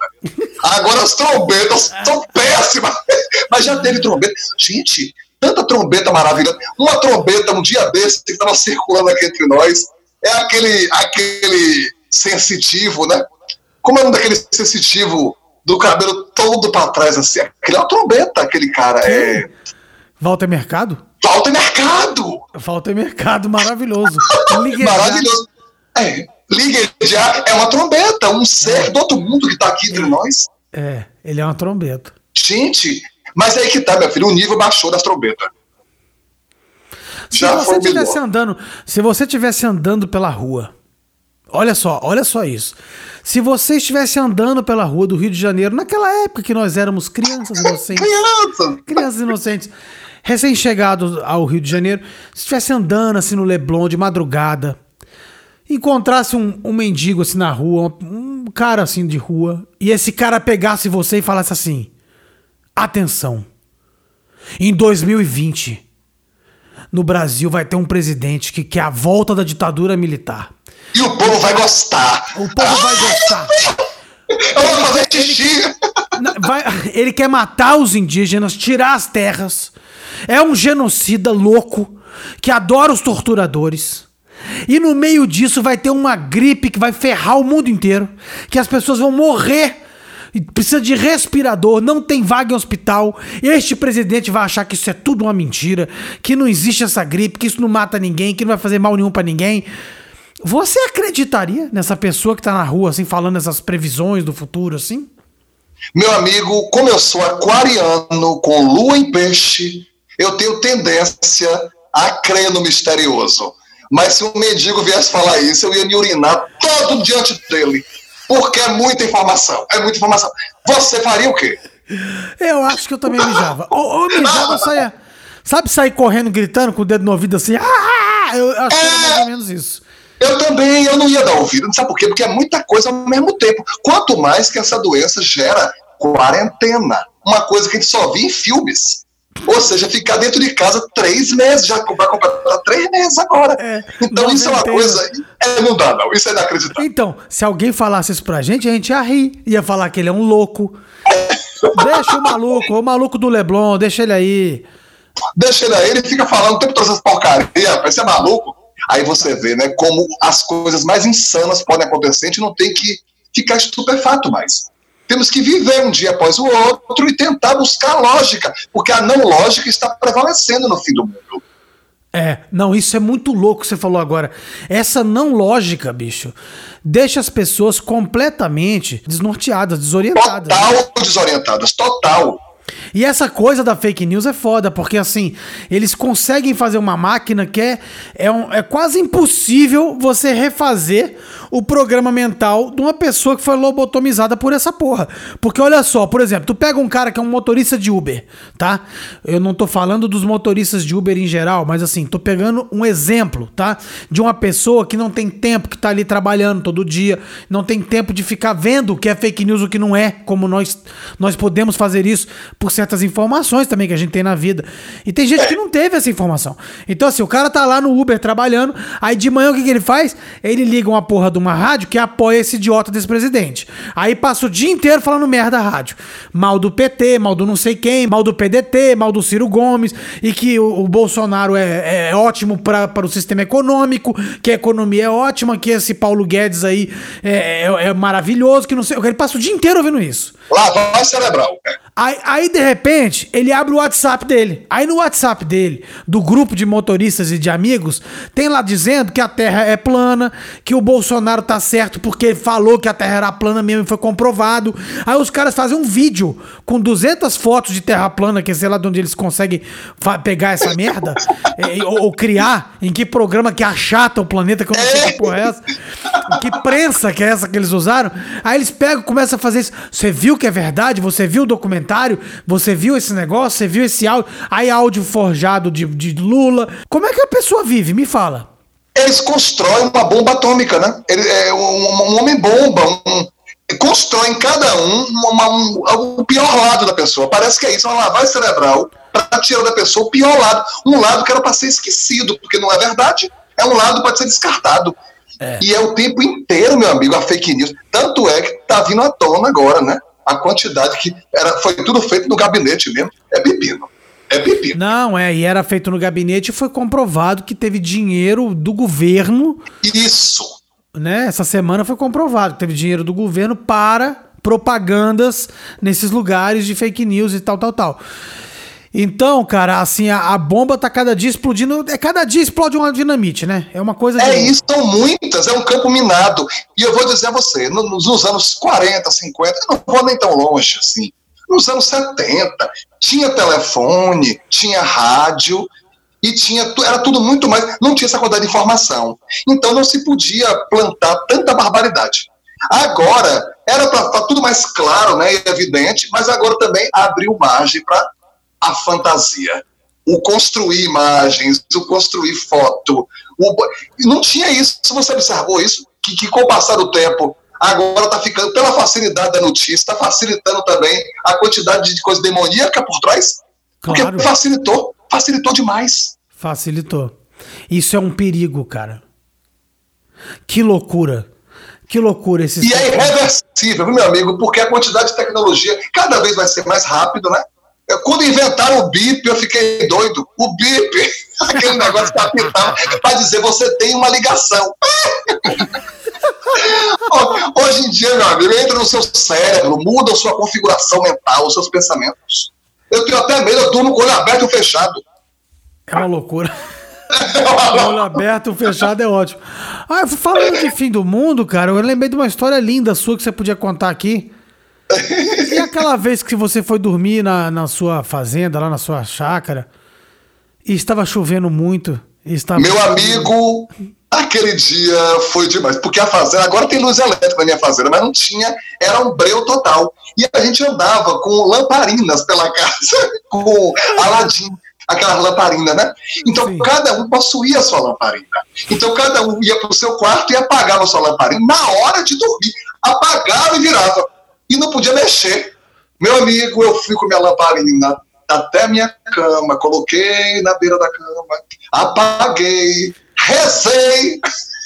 Agora as trombetas são péssimas, <laughs> mas já teve trombeta. Gente, tanta trombeta maravilhosa. Uma trombeta, um dia desse, que estava circulando aqui entre nós, é aquele, aquele sensitivo, né? Como é um daquele sensitivo do cabelo todo para trás, assim? Aquele é uma trombeta, aquele cara. É... Walter Mercado? Falta mercado! Falta mercado, maravilhoso. maravilhoso. É, já é uma trombeta, um ser é. do outro mundo que está aqui entre nós. É, ele é uma trombeta. Gente, mas aí que tá, meu filho, o nível baixou das trombetas. Se Já você estivesse andando, se você estivesse andando pela rua, olha só, olha só isso. Se você estivesse andando pela rua do Rio de Janeiro, naquela época que nós éramos crianças inocentes, crianças, crianças inocentes, recém-chegado ao Rio de Janeiro, se estivesse andando assim no Leblon de madrugada, encontrasse um, um mendigo assim na rua, um, cara assim de rua, e esse cara pegasse você e falasse assim: atenção, em 2020, no Brasil vai ter um presidente que quer a volta da ditadura militar. E o povo vai gostar. O povo vai gostar. Eu vou fazer xixi. Ele, vai, ele quer matar os indígenas, tirar as terras é um genocida louco que adora os torturadores. E no meio disso vai ter uma gripe que vai ferrar o mundo inteiro, que as pessoas vão morrer. Precisa de respirador, não tem vaga em hospital. Este presidente vai achar que isso é tudo uma mentira, que não existe essa gripe, que isso não mata ninguém, que não vai fazer mal nenhum para ninguém. Você acreditaria nessa pessoa que tá na rua assim falando essas previsões do futuro assim? Meu amigo, como eu sou aquariano com lua em peixe, eu tenho tendência a crer no misterioso. Mas se um mendigo viesse falar isso, eu ia me urinar todo diante dele. Porque é muita informação. É muita informação. Você faria o quê? Eu acho que eu também mijava. Ou, ou mijava, saia. Sabe sair correndo, gritando com o dedo no ouvido assim? Ah! Eu acho que era mais ou menos isso. Eu também, eu não ia dar ouvido. Sabe por quê? Porque é muita coisa ao mesmo tempo. Quanto mais que essa doença gera quarentena. Uma coisa que a gente só vê em filmes. Ou seja, ficar dentro de casa três meses, já vai completar três meses agora. É, então isso é uma coisa. É, não dá, não. Isso é inacreditável. Então, se alguém falasse isso pra gente, a gente ia rir. Ia falar que ele é um louco. deixa o maluco, o maluco do Leblon, deixa ele aí. Deixa ele aí, ele fica falando o tempo todo essas porcaria, parece é maluco. Aí você vê, né, como as coisas mais insanas podem acontecer, a gente não tem que ficar estupefato mais. Temos que viver um dia após o outro e tentar buscar lógica, porque a não lógica está prevalecendo no fim do mundo. É, não, isso é muito louco que você falou agora. Essa não lógica, bicho, deixa as pessoas completamente desnorteadas, desorientadas. Total desorientadas, total. E essa coisa da fake news é foda, porque assim, eles conseguem fazer uma máquina que é, é, um, é quase impossível você refazer o programa mental de uma pessoa que foi lobotomizada por essa porra. Porque olha só, por exemplo, tu pega um cara que é um motorista de Uber, tá? Eu não tô falando dos motoristas de Uber em geral, mas assim, tô pegando um exemplo, tá? De uma pessoa que não tem tempo, que tá ali trabalhando todo dia, não tem tempo de ficar vendo o que é fake news, o que não é, como nós, nós podemos fazer isso por certas informações também que a gente tem na vida. E tem gente que não teve essa informação. Então, assim, o cara tá lá no Uber trabalhando, aí de manhã o que, que ele faz? Ele liga uma porra de uma rádio que apoia esse idiota desse presidente. Aí passa o dia inteiro falando merda da rádio. Mal do PT, mal do não sei quem, mal do PDT, mal do Ciro Gomes, e que o, o Bolsonaro é, é ótimo para o sistema econômico, que a economia é ótima, que esse Paulo Guedes aí é, é, é maravilhoso, que não sei. Ele passa o dia inteiro ouvindo isso. Lavagem cerebral. Aí, aí, de repente, ele abre o WhatsApp dele. Aí no WhatsApp dele, do grupo de motoristas e de amigos, tem lá dizendo que a Terra é plana, que o Bolsonaro tá certo porque falou que a Terra era plana mesmo e foi comprovado. Aí os caras fazem um vídeo com 200 fotos de Terra plana, que sei lá de onde eles conseguem pegar essa merda, é, <laughs> ou, ou, criar, em que programa que achata o planeta, que eu não sei que porra é essa, que prensa que é essa que eles usaram. Aí eles pegam começam a fazer isso. Você viu que é verdade? Você viu o documentário? Você viu esse negócio? Você viu esse áudio? Aí áudio forjado de, de Lula. Como é que a pessoa vive? Me fala. Eles constroem uma bomba atômica, né? Ele, é um, um homem-bomba, um, constroem cada um uma, um, o pior lado da pessoa. Parece que é isso, uma lavagem cerebral para tirar da pessoa o pior lado. Um lado que era para ser esquecido, porque não é verdade. É um lado para ser descartado. É. E é o tempo inteiro, meu amigo, a fake news. Tanto é que tá vindo à tona agora, né? A quantidade que era, foi tudo feito no gabinete mesmo. É pepino. É pepino. Não, é, e era feito no gabinete e foi comprovado que teve dinheiro do governo. Isso. Né? Essa semana foi comprovado que teve dinheiro do governo para propagandas nesses lugares de fake news e tal, tal, tal. Então, cara, assim, a, a, bomba tá cada dia explodindo. É cada dia explode uma dinamite, né? É uma coisa. É de... isso, são muitas, é um campo minado. E eu vou dizer a você, nos, nos anos 40, 50, eu não vou nem tão longe assim. Nos anos 70, tinha telefone, tinha rádio, e tinha era tudo muito mais, não tinha essa quantidade de informação. Então não se podia plantar tanta barbaridade. Agora era para tudo mais claro, né, e evidente, mas agora também abriu margem para a fantasia, o construir imagens, o construir foto. O... Não tinha isso, você observou isso, que, que com o passar do tempo, agora está ficando, pela facilidade da notícia, está facilitando também a quantidade de coisa demoníaca por trás. Claro. Porque facilitou, facilitou demais. Facilitou. Isso é um perigo, cara. Que loucura. Que loucura esse. E é irreversível, meu amigo, porque a quantidade de tecnologia cada vez vai ser mais rápido, né? Quando inventaram o BIP, eu fiquei doido. O BIP, <laughs> aquele negócio que apitava, para dizer você tem uma ligação. <laughs> Hoje em dia, meu amigo, entra no seu cérebro, muda a sua configuração mental, os seus pensamentos. Eu tenho até medo, eu durmo com o olho aberto ou fechado. É uma loucura. <laughs> olho aberto fechado é ótimo. Ah, falando de fim do mundo, cara, eu lembrei de uma história linda sua que você podia contar aqui. E aquela vez que você foi dormir na, na sua fazenda, lá na sua chácara, e estava chovendo muito? Estava... Meu amigo, aquele dia foi demais. Porque a fazenda, agora tem luz elétrica na minha fazenda, mas não tinha, era um breu total. E a gente andava com lamparinas pela casa, <laughs> com Aladim aquela lamparina, né? Então Sim. cada um possuía a sua lamparina. Então cada um ia para o seu quarto e apagava a sua lamparina na hora de dormir. Apagava e virava e não podia mexer. Meu amigo, eu fui com minha lamparina até minha cama, coloquei na beira da cama, apaguei, rezei,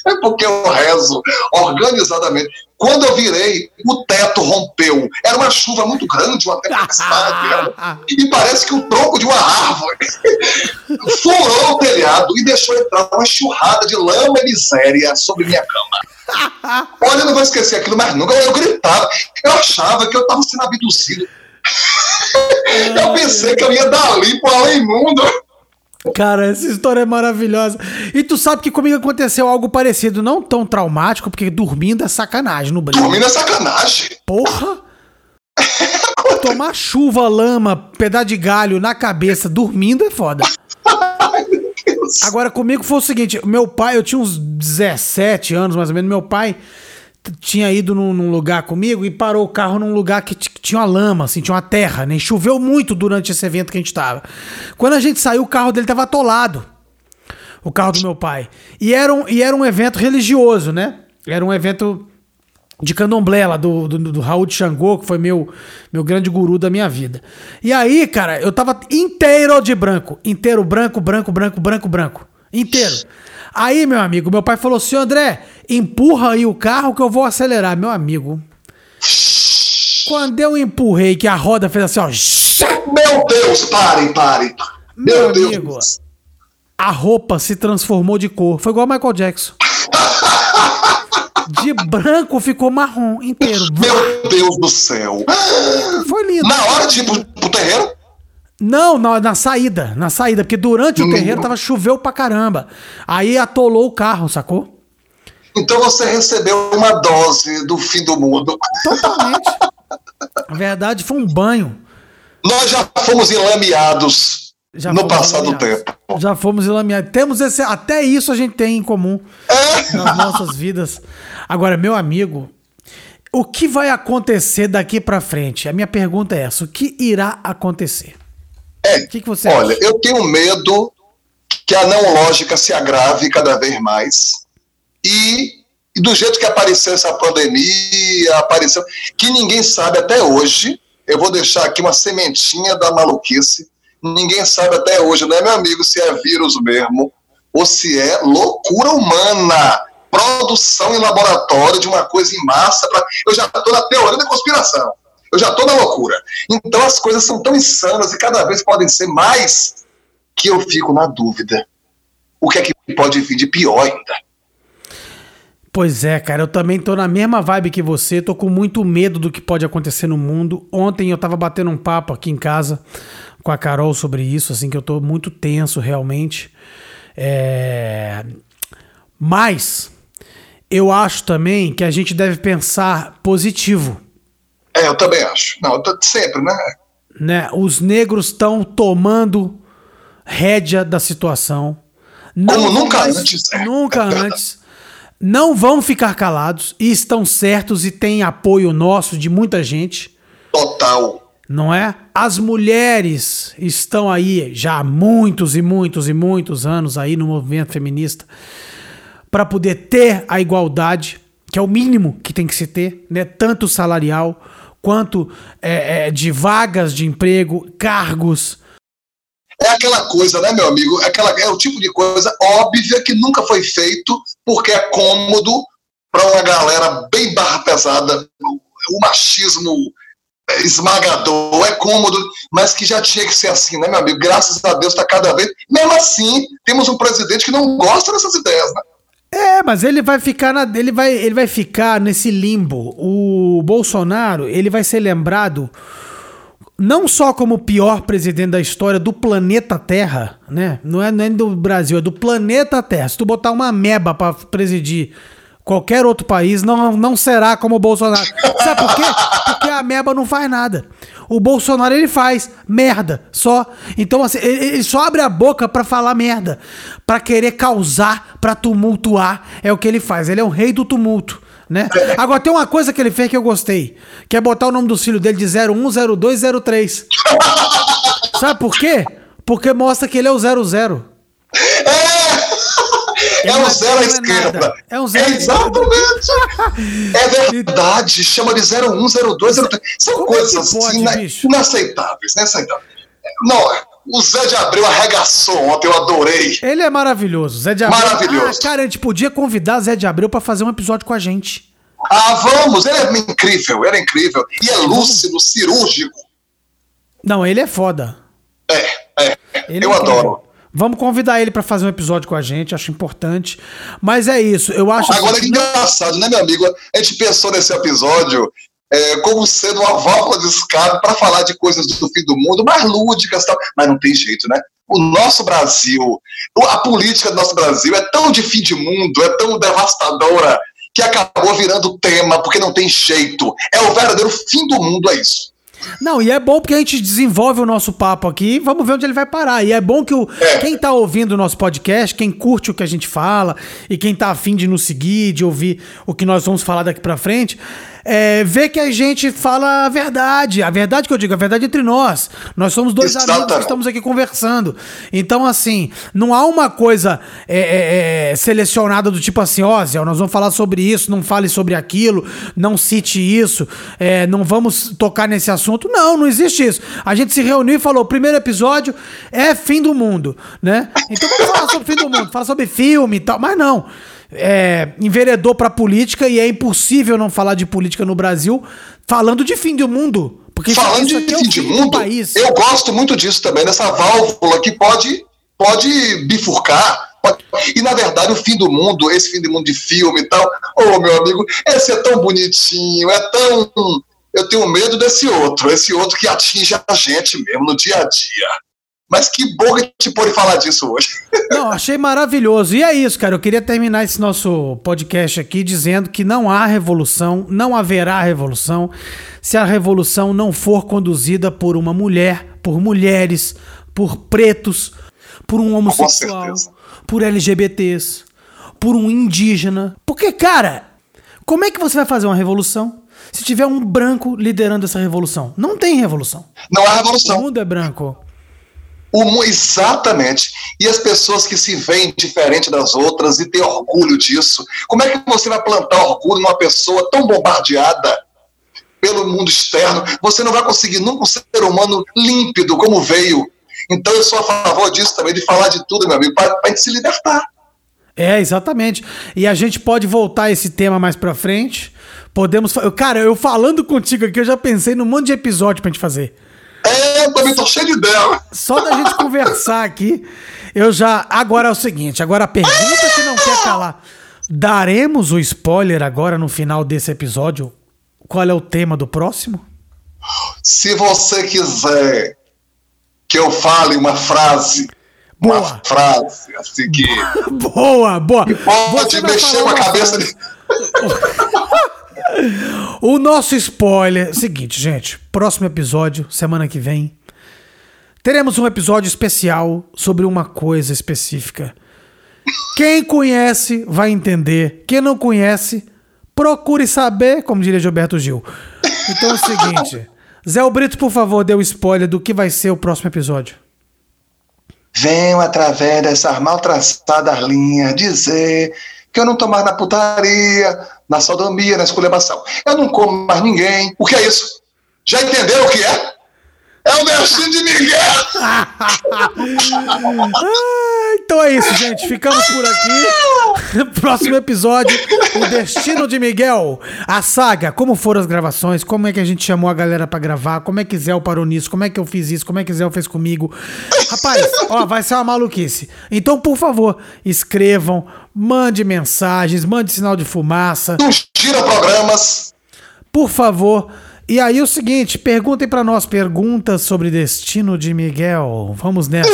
<laughs> porque eu rezo organizadamente. Quando eu virei, o teto rompeu. Era uma chuva muito grande, uma tempestade. <laughs> e parece que o tronco de uma árvore <laughs> furou o telhado e deixou entrar uma enxurrada de lama e miséria sobre minha cama. <laughs> Olha, eu não vou esquecer aquilo mais nunca. Eu gritava. Eu achava que eu estava sendo abduzido. eu pensei que eu ia dali para o além mundo. Cara, essa história é maravilhosa. E tu sabe que comigo aconteceu algo parecido, não tão traumático, porque dormindo é sacanagem no brinco. Dormindo é sacanagem. Porra! <laughs> tomar chuva, lama, pedaço de galho na cabeça, dormindo é foda. Agora, comigo foi o seguinte: meu pai, eu tinha uns 17 anos mais ou menos, meu pai tinha ido num, num, lugar comigo e parou o carro num lugar que tinha uma lama, assim, tinha uma terra, né? choveu muito durante esse evento que a gente tava. Quando a gente saiu, o carro dele tava atolado. O carro do meu pai. E era um, e era um evento religioso, né? Era um evento de candomblé lá, do, do, do Raul de Xangô, que foi meu, meu grande guru da minha vida. E aí, cara, eu tava inteiro de branco. Inteiro branco, branco, branco, branco, branco. Inteiro. Aí, meu amigo, meu pai falou assim, André, empurra aí o carro que eu vou acelerar. Meu amigo, quando eu empurrei que a roda fez assim, ó. Meu Deus, parem, parem. Meu, meu amigo, Deus. a roupa se transformou de cor. Foi igual Michael Jackson. De branco ficou marrom inteiro. Meu Deus do céu. Foi lindo. Na hora de ir pro, pro terreno? Não, na, na, saída. Na saída, porque durante o terreno tava choveu pra caramba. Aí atolou o carro, sacou? Então você recebeu uma dose do fim do mundo. Totalmente. Na verdade, foi um banho. Nós já fomos enlameados já no passado tempo. Já fomos enlameados. Temos esse. Até isso a gente tem em comum é. nas nossas vidas. Agora, meu amigo, o que vai acontecer daqui para frente? A minha pergunta é essa: o que irá acontecer? É, o que, que você olha, acha? eu tenho medo que a não lógica se agrave cada vez mais e, e do jeito que apareceu essa pandemia, apareceu que ninguém sabe até hoje. Eu vou deixar aqui uma sementinha da maluquice. Ninguém sabe até hoje, não é meu amigo, se é vírus mesmo ou se é loucura humana produção em laboratório de uma coisa em massa. Pra... Eu já estou na teoria da conspiração. Eu já estou na loucura. Então as coisas são tão insanas e cada vez podem ser mais que eu fico na dúvida. O que é que pode vir de pior ainda? Pois é, cara, eu também tô na mesma vibe que você, tô com muito medo do que pode acontecer no mundo. Ontem eu tava batendo um papo aqui em casa com a Carol sobre isso, assim, que eu tô muito tenso realmente. É... Mas eu acho também que a gente deve pensar positivo. É, eu também acho. Não, sempre, né? né? Os negros estão tomando rédea da situação. Não Como nunca mais, antes. É, nunca é antes. Não vão ficar calados e estão certos e têm apoio nosso de muita gente. Total. Não é? As mulheres estão aí já há muitos e muitos e muitos anos aí no movimento feminista para poder ter a igualdade, que é o mínimo que tem que se ter, né? tanto salarial quanto é, é, de vagas de emprego, cargos. É aquela coisa, né, meu amigo? É aquela, é o tipo de coisa óbvia que nunca foi feito porque é cômodo para uma galera bem barra pesada. O machismo esmagador, é cômodo, mas que já tinha que ser assim, né, meu amigo? Graças a Deus está cada vez. Mesmo assim, temos um presidente que não gosta dessas ideias, né? É, mas ele vai ficar na, ele vai, ele vai ficar nesse limbo. O Bolsonaro, ele vai ser lembrado não só como o pior presidente da história do planeta Terra, né? Não é, não é do Brasil, é do planeta Terra. Se tu botar uma meba para presidir qualquer outro país, não, não será como o Bolsonaro. Sabe por quê? Porque a meba não faz nada. O Bolsonaro ele faz merda só. Então assim, ele, ele só abre a boca para falar merda, para querer causar, para tumultuar, é o que ele faz. Ele é o rei do tumulto. Né? Agora tem uma coisa que ele fez que eu gostei, que é botar o nome do filho dele de 010203. Sabe por quê? Porque mostra que ele é o 00. É, é um zero à esquerda. É um zero. É exatamente. é <laughs> verdade. Chama de 01, 02, 03. São Como coisas é pode, assim, inaceitáveis, né? Não, o Zé de Abreu arregaçou ontem, eu adorei. Ele é maravilhoso. Zé de Abreu. Maravilhoso. Ah, cara, a gente podia convidar Zé de Abreu para fazer um episódio com a gente. Ah, vamos! Ele é incrível, ele é incrível. E é lúcido, cirúrgico. Não, ele é foda. É, é. Ele eu é adoro. Vamos convidar ele para fazer um episódio com a gente, acho importante. Mas é isso, eu acho. Agora que... é engraçado, né, meu amigo? A gente pensou nesse episódio é, como sendo uma válvula de escape para falar de coisas do fim do mundo, mais lúdicas tal, mas não tem jeito, né? O nosso Brasil, a política do nosso Brasil é tão de fim de mundo, é tão devastadora, que acabou virando tema, porque não tem jeito. É o verdadeiro fim do mundo, é isso. Não, e é bom porque a gente desenvolve o nosso papo aqui, vamos ver onde ele vai parar. E é bom que o, é. quem tá ouvindo o nosso podcast, quem curte o que a gente fala e quem tá afim de nos seguir, de ouvir o que nós vamos falar daqui para frente, é, ver que a gente fala a verdade. A verdade que eu digo, a verdade entre nós. Nós somos dois Exatamente. amigos que estamos aqui conversando. Então, assim, não há uma coisa é, é, é selecionada do tipo assim, ó, oh, Zé, nós vamos falar sobre isso, não fale sobre aquilo, não cite isso, é, não vamos tocar nesse assunto. Não, não existe isso. A gente se reuniu e falou: o primeiro episódio é fim do mundo, né? Então vamos falar sobre fim do mundo, falar sobre filme e tal, mas não é, enveredou para política e é impossível não falar de política no Brasil falando de fim do mundo. Porque falando de é fim de mundo, país. eu gosto muito disso também, dessa válvula que pode, pode bifurcar. Pode... E na verdade, o fim do mundo, esse fim do mundo de filme e tal, ô oh, meu amigo, esse é tão bonitinho, é tão. Eu tenho medo desse outro, esse outro que atinge a gente mesmo no dia a dia. Mas que bom que a gente pode falar disso hoje. <laughs> Não, achei maravilhoso. E é isso, cara. Eu queria terminar esse nosso podcast aqui dizendo que não há revolução, não haverá revolução, se a revolução não for conduzida por uma mulher, por mulheres, por pretos, por um homossexual, por LGBTs, por um indígena. Porque, cara, como é que você vai fazer uma revolução se tiver um branco liderando essa revolução? Não tem revolução. Não há revolução. O mundo é branco. O, exatamente. E as pessoas que se veem diferente das outras e têm orgulho disso. Como é que você vai plantar orgulho numa pessoa tão bombardeada pelo mundo externo? Você não vai conseguir nunca um ser humano límpido como veio. Então eu sou a favor disso também, de falar de tudo, meu amigo, para a gente se libertar. É, exatamente. E a gente pode voltar esse tema mais pra frente. Podemos. Cara, eu falando contigo aqui, eu já pensei num monte de episódio pra gente fazer. É, eu também tô cheio de ideia. Só da gente <laughs> conversar aqui, eu já. Agora é o seguinte: agora a pergunta que não quer calar. Daremos o spoiler agora no final desse episódio? Qual é o tema do próximo? Se você quiser que eu fale uma frase. Boa. Uma frase a seguir. <laughs> Boa, boa. Pode mexer com a cabeça de. <laughs> o nosso spoiler. Seguinte, gente. Próximo episódio, semana que vem. Teremos um episódio especial sobre uma coisa específica. Quem conhece vai entender. Quem não conhece, procure saber, como diria Gilberto Gil. Então é o seguinte. <laughs> Zé Brito, por favor, dê o um spoiler do que vai ser o próximo episódio. Venho através dessas mal traçadas linhas dizer que eu não tô mais na putaria, na sodomia, na esculhambação. Eu não como mais ninguém. O que é isso? Já entendeu o que é? É o destino de Miguel! ah, então é isso, gente. Ficamos por aqui. <laughs> Próximo episódio: O Destino de Miguel. A saga, como foram as gravações, como é que a gente chamou a galera para gravar, como é que Zé parou nisso, como é que eu fiz isso, como é que Zé fez comigo. Rapaz, <laughs> ó, vai ser uma maluquice. Então, por favor, escrevam, mande mensagens, mande sinal de fumaça. Tira programas. Por favor. E aí o seguinte, perguntem para nós perguntas sobre destino de Miguel. Vamos nessa.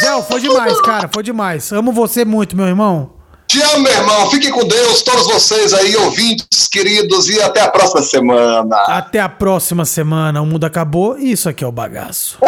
Zé, foi demais, cara, foi demais. Amo você muito, meu irmão. Te amo, meu irmão. Fiquem com Deus, todos vocês aí, ouvintes queridos, e até a próxima semana. Até a próxima semana. O mundo acabou e isso aqui é o bagaço.